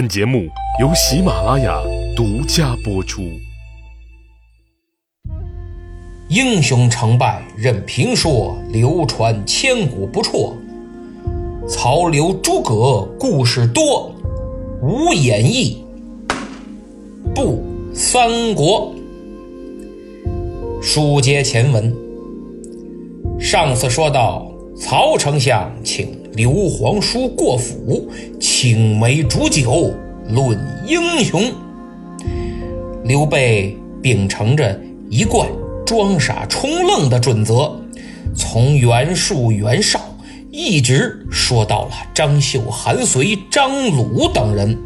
本节目由喜马拉雅独家播出。英雄成败任评说，流传千古不辍。曹刘诸葛故事多，无演义不三国。书接前文，上次说到曹丞相请刘皇叔过府，青梅煮酒论英雄。刘备秉承着一贯装傻充愣的准则，从袁术、袁绍一直说到了张绣、韩遂、张鲁等人。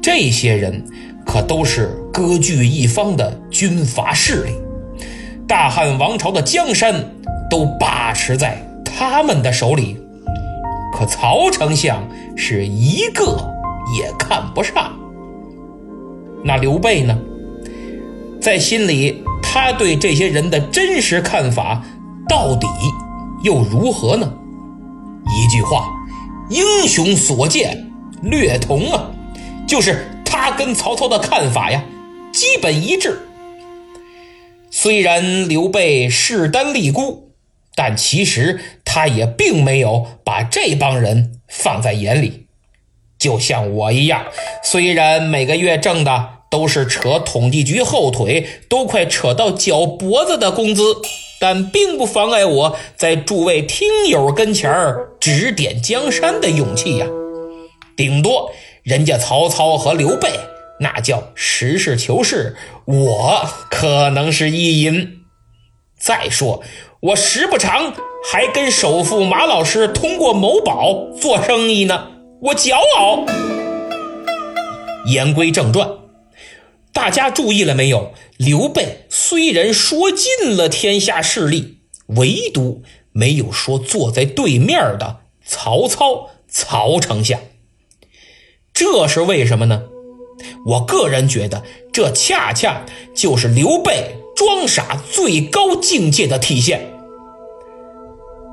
这些人可都是割据一方的军阀势力，大汉王朝的江山都把持在他们的手里。可曹丞相是一个也看不上。那刘备呢？在心里，他对这些人的真实看法到底又如何呢？一句话，英雄所见略同啊，就是他跟曹操的看法呀，基本一致。虽然刘备势单力孤，但其实他也并没有把这帮人放在眼里。就像我一样，虽然每个月挣的都是扯统计局后腿，都快扯到脚脖子的工资，但并不妨碍我在诸位听友跟前儿指点江山的勇气呀。顶多人家曹操和刘备那叫实事求是，我可能是意淫。再说，我时不常还跟首富马老师通过某宝做生意呢。我骄傲。言归正传，大家注意了没有？刘备虽然说尽了天下势力，唯独没有说坐在对面的曹操曹丞相。这是为什么呢？我个人觉得，这恰恰就是刘备装傻最高境界的体现。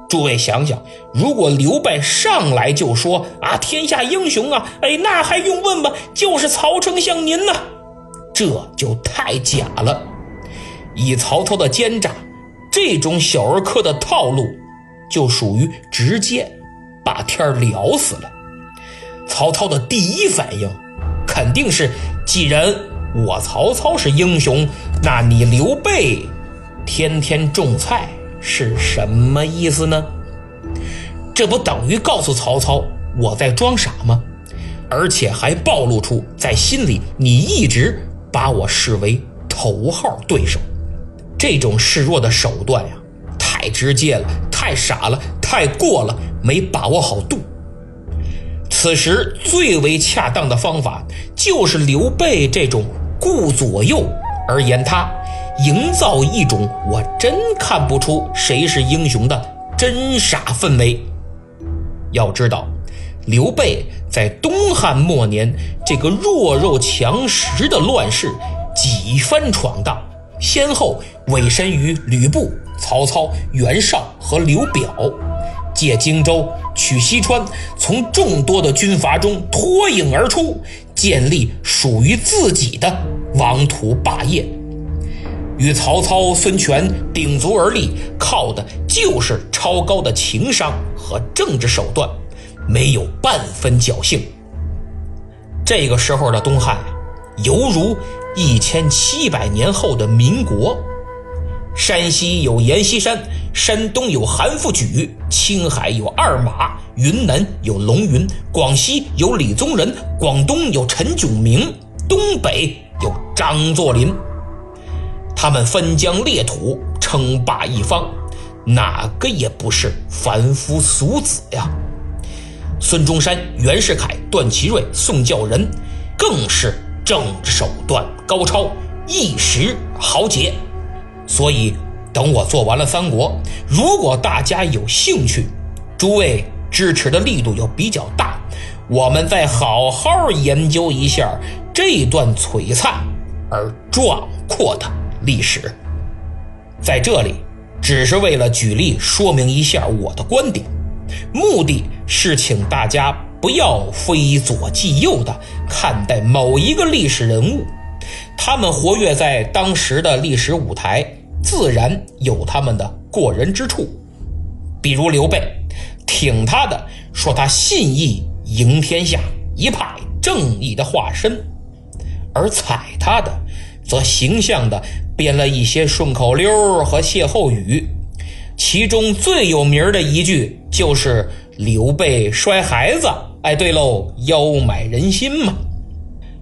诸位想想，如果刘备上来就说啊，天下英雄啊，哎，那还用问吗？就是曹丞相您呢，这就太假了。以曹操的奸诈，这种小儿科的套路，就属于直接把天聊死了。曹操的第一反应，肯定是，既然我曹操是英雄，那你刘备天天种菜。是什么意思呢？这不等于告诉曹操我在装傻吗？而且还暴露出在心里你一直把我视为头号对手，这种示弱的手段呀，太直接了，太傻了，太过了，没把握好度。此时最为恰当的方法就是刘备这种顾左右而言他。营造一种我真看不出谁是英雄的真傻氛围。要知道，刘备在东汉末年这个弱肉强食的乱世几番闯荡，先后委身于吕布、曹操、袁绍和刘表，借荆州取西川，从众多的军阀中脱颖而出，建立属于自己的王图霸业。与曹操、孙权鼎足而立，靠的就是超高的情商和政治手段，没有半分侥幸。这个时候的东汉犹如一千七百年后的民国。山西有阎锡山，山东有韩复榘，青海有二马，云南有龙云，广西有李宗仁，广东有陈炯明，东北有张作霖。他们分疆裂土，称霸一方，哪个也不是凡夫俗子呀。孙中山、袁世凯、段祺瑞、宋教仁，更是政治手段高超，一时豪杰。所以，等我做完了三国，如果大家有兴趣，诸位支持的力度又比较大，我们再好好研究一下这段璀璨而壮阔的。历史，在这里只是为了举例说明一下我的观点，目的是请大家不要非左即右的看待某一个历史人物，他们活跃在当时的历史舞台，自然有他们的过人之处。比如刘备，挺他的说他信义赢天下，一派正义的化身；而踩他的，则形象的编了一些顺口溜和歇后语，其中最有名的一句就是“刘备摔孩子”。哎，对喽，妖买人心嘛。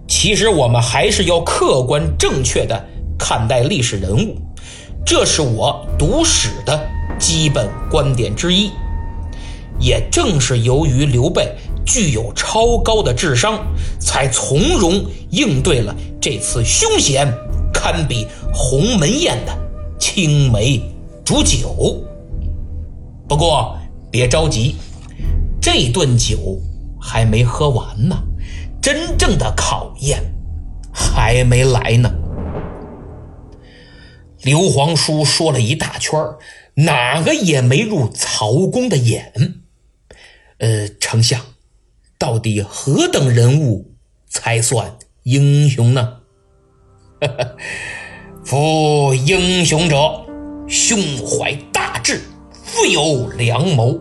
其实我们还是要客观正确的看待历史人物，这是我读史的基本观点之一。也正是由于刘备具有超高的智商，才从容应对了这次凶险堪比鸿门宴的青梅煮酒。不过别着急，这顿酒。还没喝完呢，真正的考验还没来呢。刘皇叔说了一大圈哪个也没入曹公的眼。呃，丞相，到底何等人物才算英雄呢？夫英雄者，胸怀大志，富有良谋。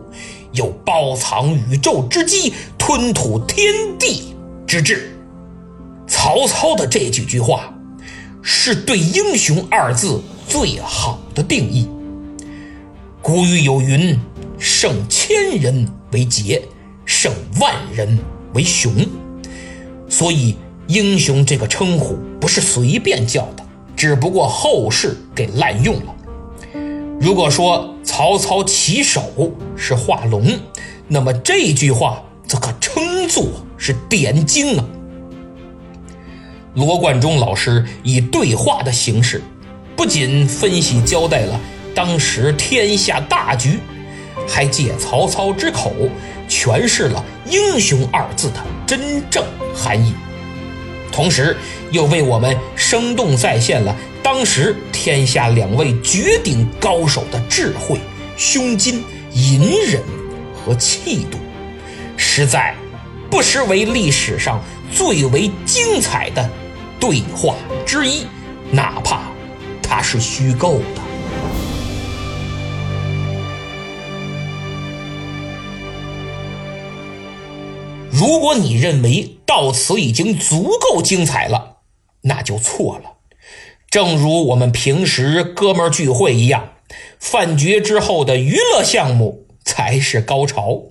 有包藏宇宙之机，吞吐天地之志。曹操的这几句话，是对“英雄”二字最好的定义。古语有云：“胜千人为杰，胜万人为雄。”所以，英雄这个称呼不是随便叫的，只不过后世给滥用了。如果说曹操起手是画龙，那么这句话则可称作是点睛啊！罗贯中老师以对话的形式，不仅分析交代了当时天下大局，还借曹操之口诠释了“英雄”二字的真正含义，同时又为我们生动再现了。当时天下两位绝顶高手的智慧、胸襟、隐忍和气度，实在不失为历史上最为精彩的对话之一，哪怕它是虚构的。如果你认为到此已经足够精彩了，那就错了。正如我们平时哥们聚会一样，饭局之后的娱乐项目才是高潮。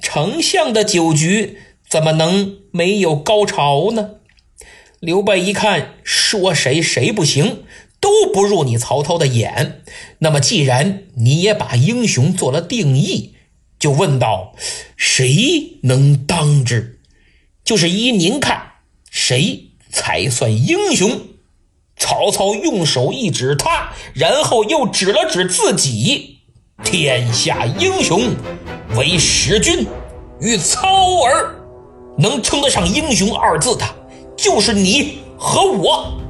丞相的酒局怎么能没有高潮呢？刘备一看，说谁谁不行，都不入你曹操的眼。那么，既然你也把英雄做了定义，就问道：谁能当之？就是依您看，谁才算英雄？曹操用手一指他，然后又指了指自己：“天下英雄，唯使君与操耳。能称得上英雄二字的，就是你和我。”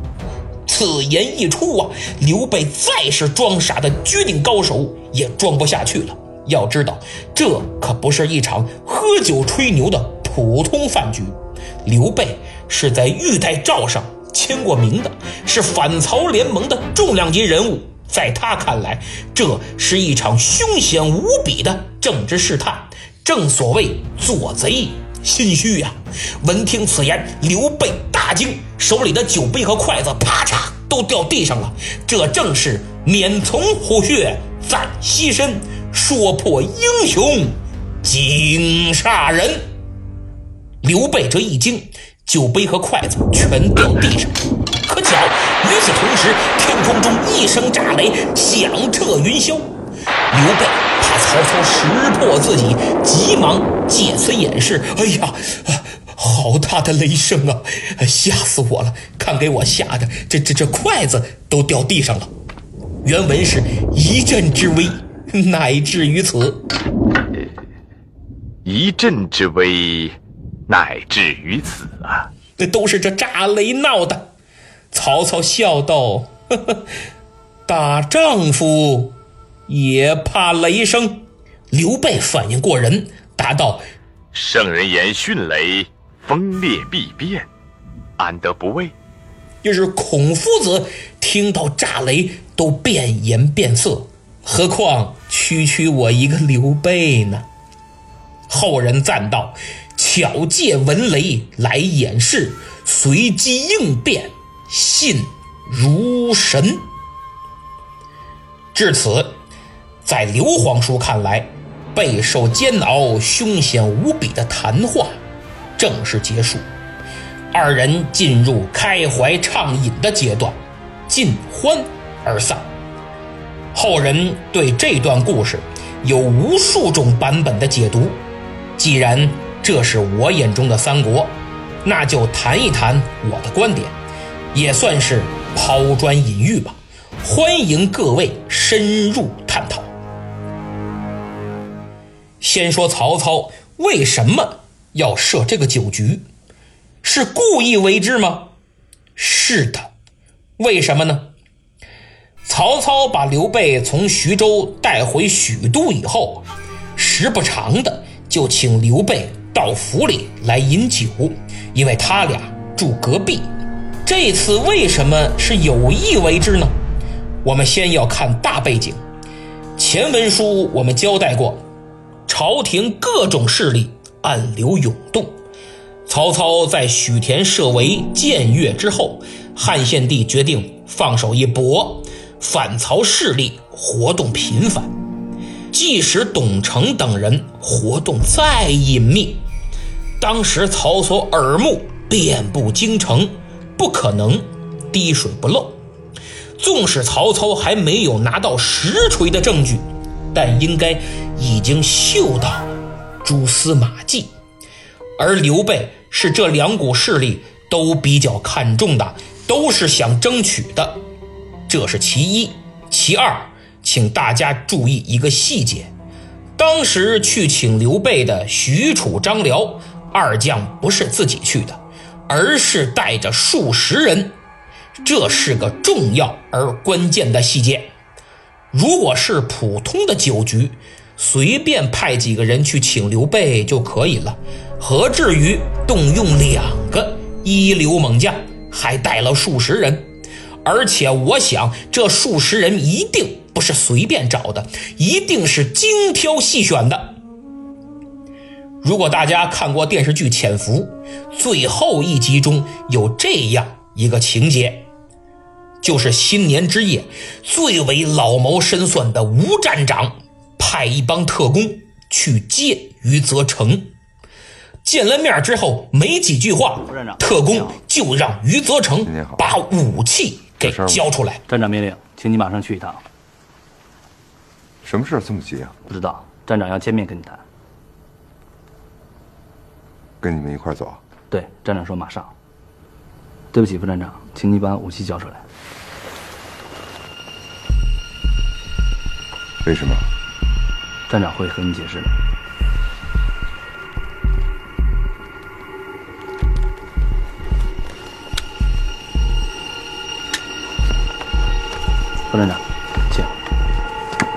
此言一出啊，刘备再是装傻的绝顶高手也装不下去了。要知道，这可不是一场喝酒吹牛的普通饭局，刘备是在玉带诏上。签过名的是反曹联盟的重量级人物，在他看来，这是一场凶险无比的政治试探。正所谓做贼心虚呀！闻听此言，刘备大惊，手里的酒杯和筷子啪嚓都掉地上了。这正是免从虎穴，暂栖身，说破英雄惊煞人。刘备这一惊。酒杯和筷子全掉地上，可巧与此同时，天空中一声炸雷，响彻云霄。刘备怕曹操识破自己，急忙借此掩饰。哎呀，好大的雷声啊！吓死我了！看给我吓的，这这这筷子都掉地上了。原文是一阵之威，乃至于此。一阵之威。乃至于此啊！这都是这炸雷闹的。曹操笑道：“呵呵，大丈夫也怕雷声。”刘备反应过人，答道：“圣人言迅雷，风烈必变，安得不畏？就是孔夫子听到炸雷都变颜变色，何况区区我一个刘备呢？后人赞道：“巧借闻雷来掩饰，随机应变，信如神。”至此，在刘皇叔看来，备受煎熬、凶险无比的谈话正式结束。二人进入开怀畅饮的阶段，尽欢而散。后人对这段故事有无数种版本的解读。既然这是我眼中的三国，那就谈一谈我的观点，也算是抛砖引玉吧。欢迎各位深入探讨。先说曹操为什么要设这个酒局，是故意为之吗？是的。为什么呢？曹操把刘备从徐州带回许都以后，时不常的就请刘备到府里来饮酒，因为他俩住隔壁。这次为什么是有意为之呢？我们先要看大背景。前文书我们交代过，朝廷各种势力暗流涌动。曹操在许田设围僭越之后，汉献帝决定放手一搏，反曹势力活动频繁。即使董承等人活动再隐秘，当时曹操耳目遍布京城，不可能滴水不漏。纵使曹操还没有拿到实锤的证据，但应该已经嗅到了蛛丝马迹。而刘备是这两股势力都比较看重的，都是想争取的，这是其一。其二，请大家注意一个细节：当时去请刘备的许褚、张辽二将不是自己去的，而是带着数十人。这是个重要而关键的细节。如果是普通的酒局，随便派几个人去请刘备就可以了，何至于动用两个一流猛将，还带了数十人？而且我想，这数十人一定不是随便找的，一定是精挑细选的。如果大家看过电视剧《潜伏》，最后一集中有这样一个情节。就是新年之夜，最为老谋深算的吴站长派一帮特工去接余则成。见了面之后，没几句话，特工就让余则成把武器给交出来。站长命令，请你马上去一趟。什么事这么急啊？不知道，站长要见面跟你谈。跟你们一块走？对，站长说马上。对不起，副站长，请你把武器交出来。为什么？站长会和你解释的。副站长，请。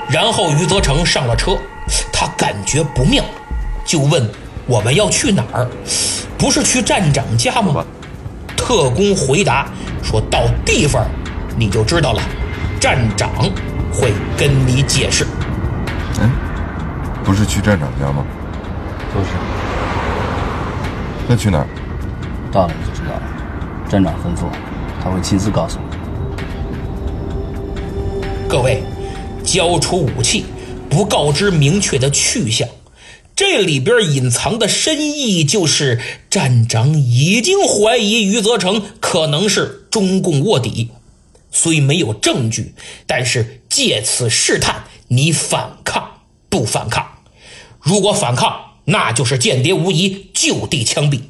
然后余则成上了车，他感觉不妙，就问：“我们要去哪儿？不是去站长家吗？”特工回答说：“到地方你就知道了，站长。”会跟你解释。嗯，不是去站长家吗？不是。那去哪儿？到了你就知道了。站长吩咐，他会亲自告诉你。各位，交出武器，不告知明确的去向，这里边隐藏的深意就是站长已经怀疑余则成可能是中共卧底。虽没有证据，但是借此试探你反抗不反抗。如果反抗，那就是间谍无疑，就地枪毙。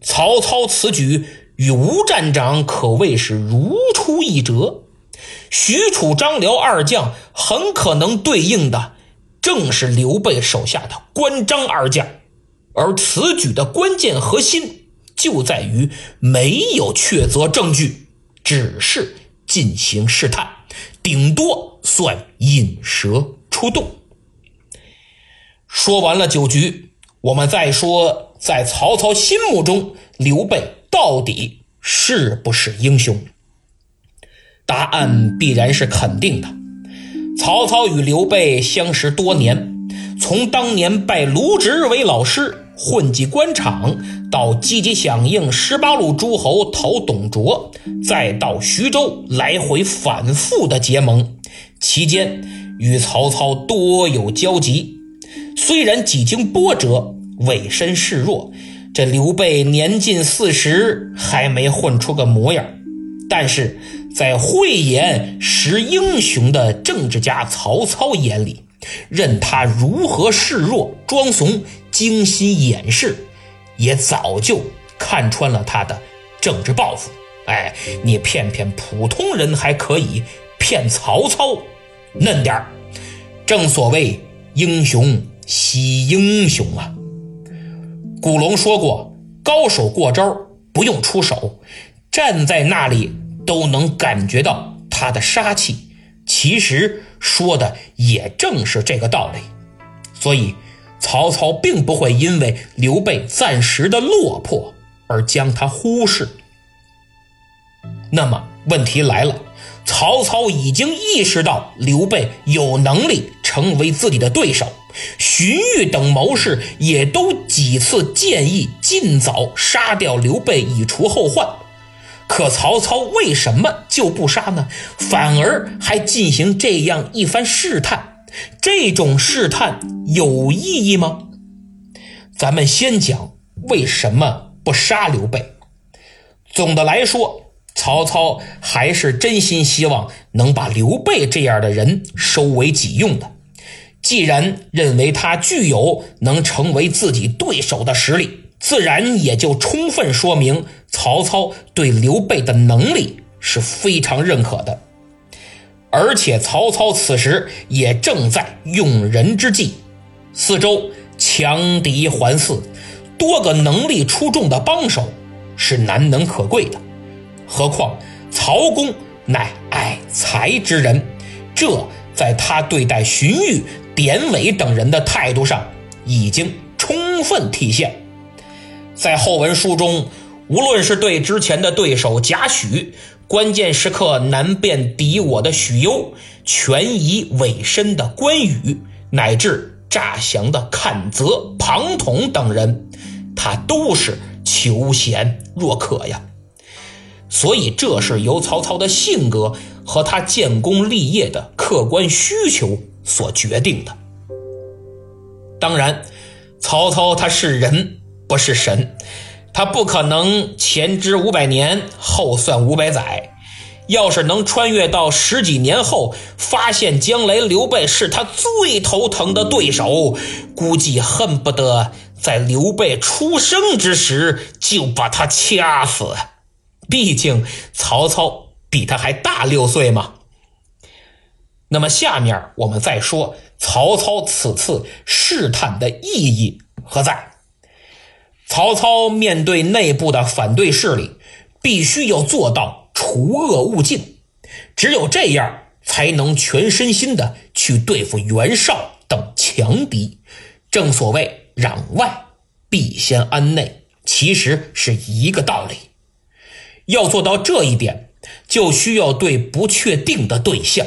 曹操此举与吴站长可谓是如出一辙。许褚、张辽二将很可能对应的正是刘备手下的关张二将，而此举的关键核心就在于没有确凿证据，只是。进行试探，顶多算引蛇出洞。说完了酒局，我们再说，在曹操心目中，刘备到底是不是英雄？答案必然是肯定的。曹操与刘备相识多年，从当年拜卢植为老师，混迹官场，到积极响应十八路诸侯讨董卓，再到徐州，来回反复的结盟，期间与曹操多有交集。虽然几经波折，委身示弱，这刘备年近四十，还没混出个模样，但是。在慧眼识英雄的政治家曹操眼里，任他如何示弱装怂、精心掩饰，也早就看穿了他的政治抱负。哎，你骗骗普通人还可以，骗曹操嫩点儿。正所谓英雄惜英雄啊。古龙说过：“高手过招不用出手，站在那里。”都能感觉到他的杀气，其实说的也正是这个道理。所以，曹操并不会因为刘备暂时的落魄而将他忽视。那么，问题来了，曹操已经意识到刘备有能力成为自己的对手，荀彧等谋士也都几次建议尽早杀掉刘备，以除后患。可曹操为什么就不杀呢？反而还进行这样一番试探，这种试探有意义吗？咱们先讲为什么不杀刘备。总的来说，曹操还是真心希望能把刘备这样的人收为己用的。既然认为他具有能成为自己对手的实力。自然也就充分说明曹操对刘备的能力是非常认可的，而且曹操此时也正在用人之际，四周强敌环伺，多个能力出众的帮手是难能可贵的。何况曹公乃爱才之人，这在他对待荀彧、典韦等人的态度上已经充分体现。在后文书中，无论是对之前的对手贾诩，关键时刻难辨敌我的许攸，权宜委身的关羽，乃至诈降的阚泽、庞统等人，他都是求贤若渴呀。所以，这是由曹操的性格和他建功立业的客观需求所决定的。当然，曹操他是人。不是神，他不可能前知五百年，后算五百载。要是能穿越到十几年后，发现将来刘备是他最头疼的对手，估计恨不得在刘备出生之时就把他掐死。毕竟曹操比他还大六岁嘛。那么下面我们再说曹操此次试探的意义何在？曹操面对内部的反对势力，必须要做到除恶务尽，只有这样，才能全身心的去对付袁绍等强敌。正所谓“攘外必先安内”，其实是一个道理。要做到这一点，就需要对不确定的对象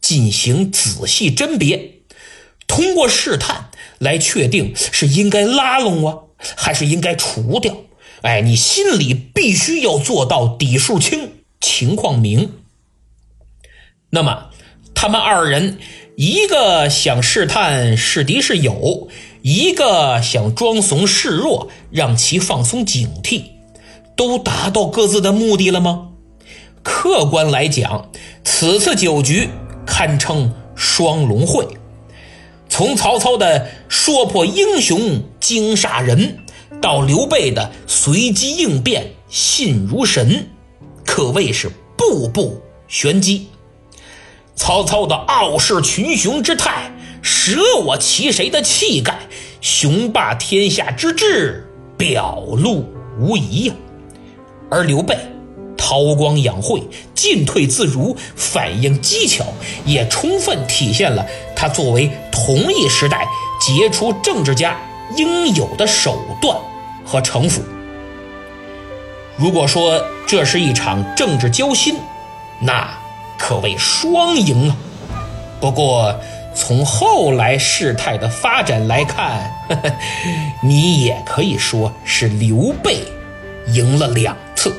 进行仔细甄别，通过试探来确定是应该拉拢啊。还是应该除掉。哎，你心里必须要做到底数清，情况明。那么，他们二人，一个想试探是敌是友，一个想装怂示弱，让其放松警惕，都达到各自的目的了吗？客观来讲，此次酒局堪称双龙会。从曹操的说破英雄惊煞人，到刘备的随机应变信如神，可谓是步步玄机。曹操的傲视群雄之态，舍我其谁的气概，雄霸天下之志表露无遗呀。而刘备。韬光养晦，进退自如，反应机巧，也充分体现了他作为同一时代杰出政治家应有的手段和城府。如果说这是一场政治交心，那可谓双赢啊。不过从后来事态的发展来看，你也可以说是刘备赢了两次。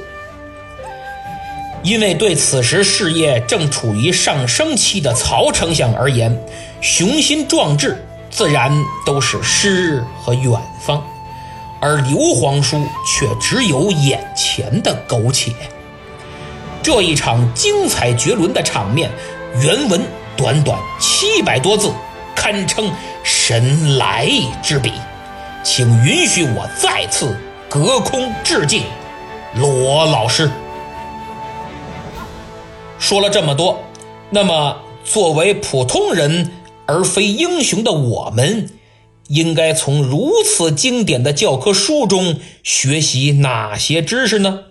因为对此时事业正处于上升期的曹丞相而言，雄心壮志自然都是诗和远方，而刘皇叔却只有眼前的苟且。这一场精彩绝伦的场面，原文短短七百多字，堪称神来之笔。请允许我再次隔空致敬罗老师。说了这么多，那么作为普通人而非英雄的我们，应该从如此经典的教科书中学习哪些知识呢？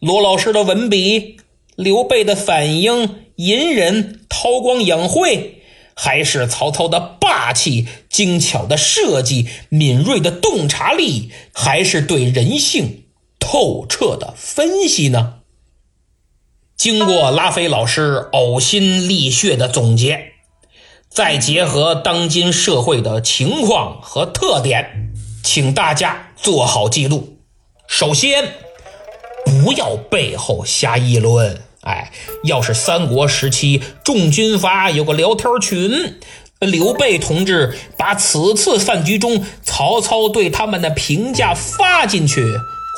罗老师的文笔，刘备的反应、隐忍、韬光养晦，还是曹操的霸气、精巧的设计、敏锐的洞察力，还是对人性透彻的分析呢？经过拉菲老师呕心沥血的总结，再结合当今社会的情况和特点，请大家做好记录。首先，不要背后瞎议论。哎，要是三国时期众军阀有个聊天群，刘备同志把此次饭局中曹操对他们的评价发进去，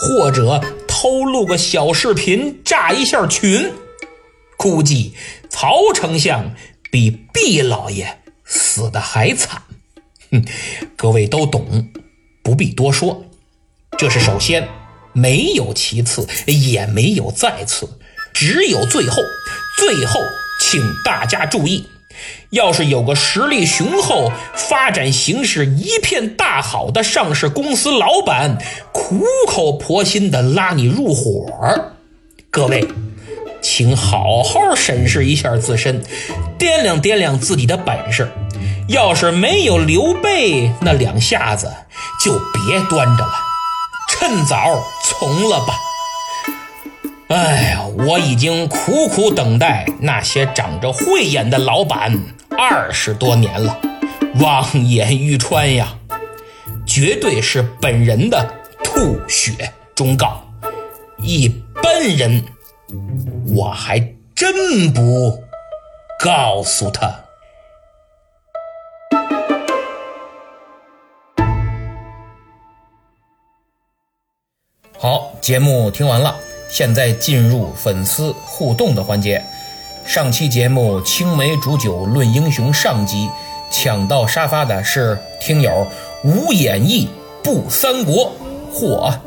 或者。偷录个小视频炸一下群，估计曹丞相比毕老爷死的还惨。哼，各位都懂，不必多说。这是首先，没有其次，也没有再次，只有最后。最后，请大家注意。要是有个实力雄厚、发展形势一片大好的上市公司老板，苦口婆心的拉你入伙儿，各位，请好好审视一下自身，掂量掂量自己的本事。要是没有刘备那两下子，就别端着了，趁早从了吧。哎呀，我已经苦苦等待那些长着慧眼的老板二十多年了，望眼欲穿呀！绝对是本人的吐血忠告，一般人我还真不告诉他。好，节目听完了。现在进入粉丝互动的环节。上期节目青梅煮酒论英雄上集，抢到沙发的是听友无演义不三国。嚯，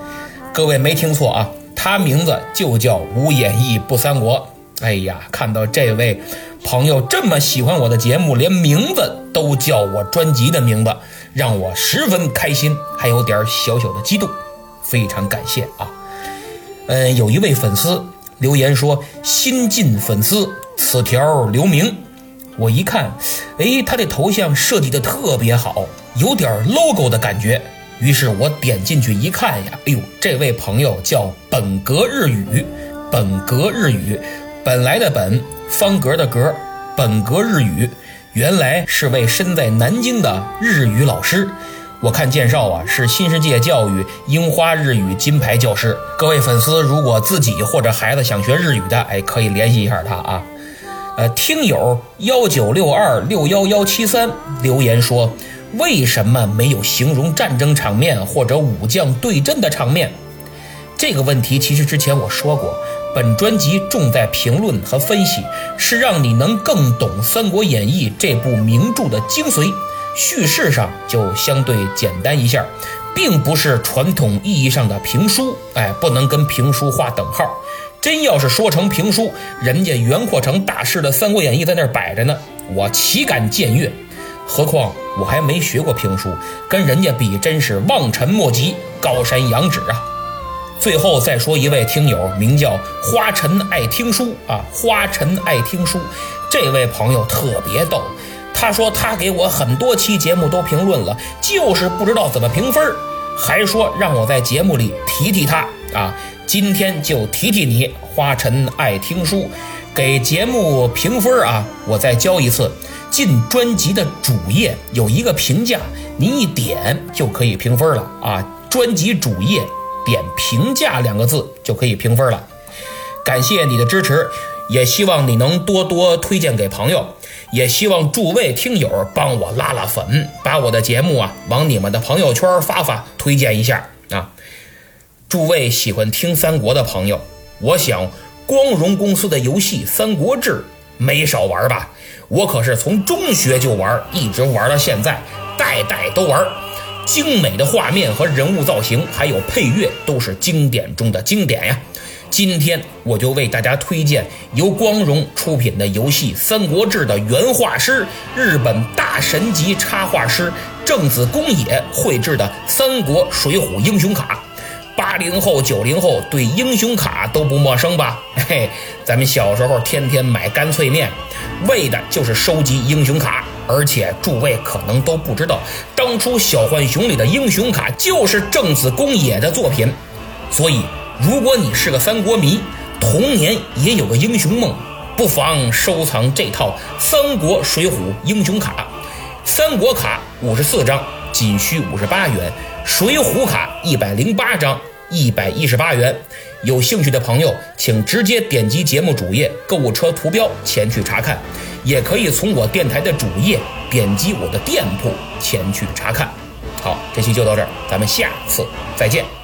各位没听错啊，他名字就叫无演义不三国。哎呀，看到这位朋友这么喜欢我的节目，连名字都叫我专辑的名字，让我十分开心，还有点小小的激动，非常感谢啊。嗯，有一位粉丝留言说：“新进粉丝，此条留名。”我一看，哎，他的头像设计的特别好，有点 logo 的感觉。于是我点进去一看呀，哎呦，这位朋友叫本格日语，本格日语，本来的本，方格的格，本格日语，原来是位身在南京的日语老师。我看介绍啊，是新世界教育樱花日语金牌教师。各位粉丝，如果自己或者孩子想学日语的，哎，可以联系一下他啊。呃，听友幺九六二六幺幺七三留言说，为什么没有形容战争场面或者武将对阵的场面？这个问题其实之前我说过，本专辑重在评论和分析，是让你能更懂《三国演义》这部名著的精髓。叙事上就相对简单一下，并不是传统意义上的评书，哎，不能跟评书划等号。真要是说成评书，人家袁阔成大师的《三国演义》在那儿摆着呢，我岂敢僭越？何况我还没学过评书，跟人家比真是望尘莫及，高山仰止啊！最后再说一位听友，名叫花尘爱听书啊，花尘爱听书，这位朋友特别逗。他说他给我很多期节目都评论了，就是不知道怎么评分，还说让我在节目里提提他啊。今天就提提你，花尘爱听书，给节目评分啊，我再教一次。进专辑的主页有一个评价，您一点就可以评分了啊！专辑主页点评价两个字就可以评分了。感谢你的支持，也希望你能多多推荐给朋友，也希望诸位听友帮我拉拉粉，把我的节目啊往你们的朋友圈发发，推荐一下啊！诸位喜欢听三国的朋友，我想光荣公司的游戏《三国志》没少玩吧？我可是从中学就玩，一直玩到现在，代代都玩。精美的画面和人物造型，还有配乐，都是经典中的经典呀。今天我就为大家推荐由光荣出品的游戏《三国志》的原画师、日本大神级插画师正子公野绘制的《三国水浒英雄卡》。八零后、九零后对英雄卡都不陌生吧？嘿，咱们小时候天天买干脆面，为的就是收集英雄卡。而且诸位可能都不知道，当初小浣熊里的英雄卡就是正子公野的作品。所以，如果你是个三国迷，童年也有个英雄梦，不妨收藏这套《三国水浒英雄卡》。三国卡五十四张，仅需五十八元。水浒卡一百零八张，一百一十八元。有兴趣的朋友，请直接点击节目主页购物车图标前去查看，也可以从我电台的主页点击我的店铺前去查看。好，这期就到这儿，咱们下次再见。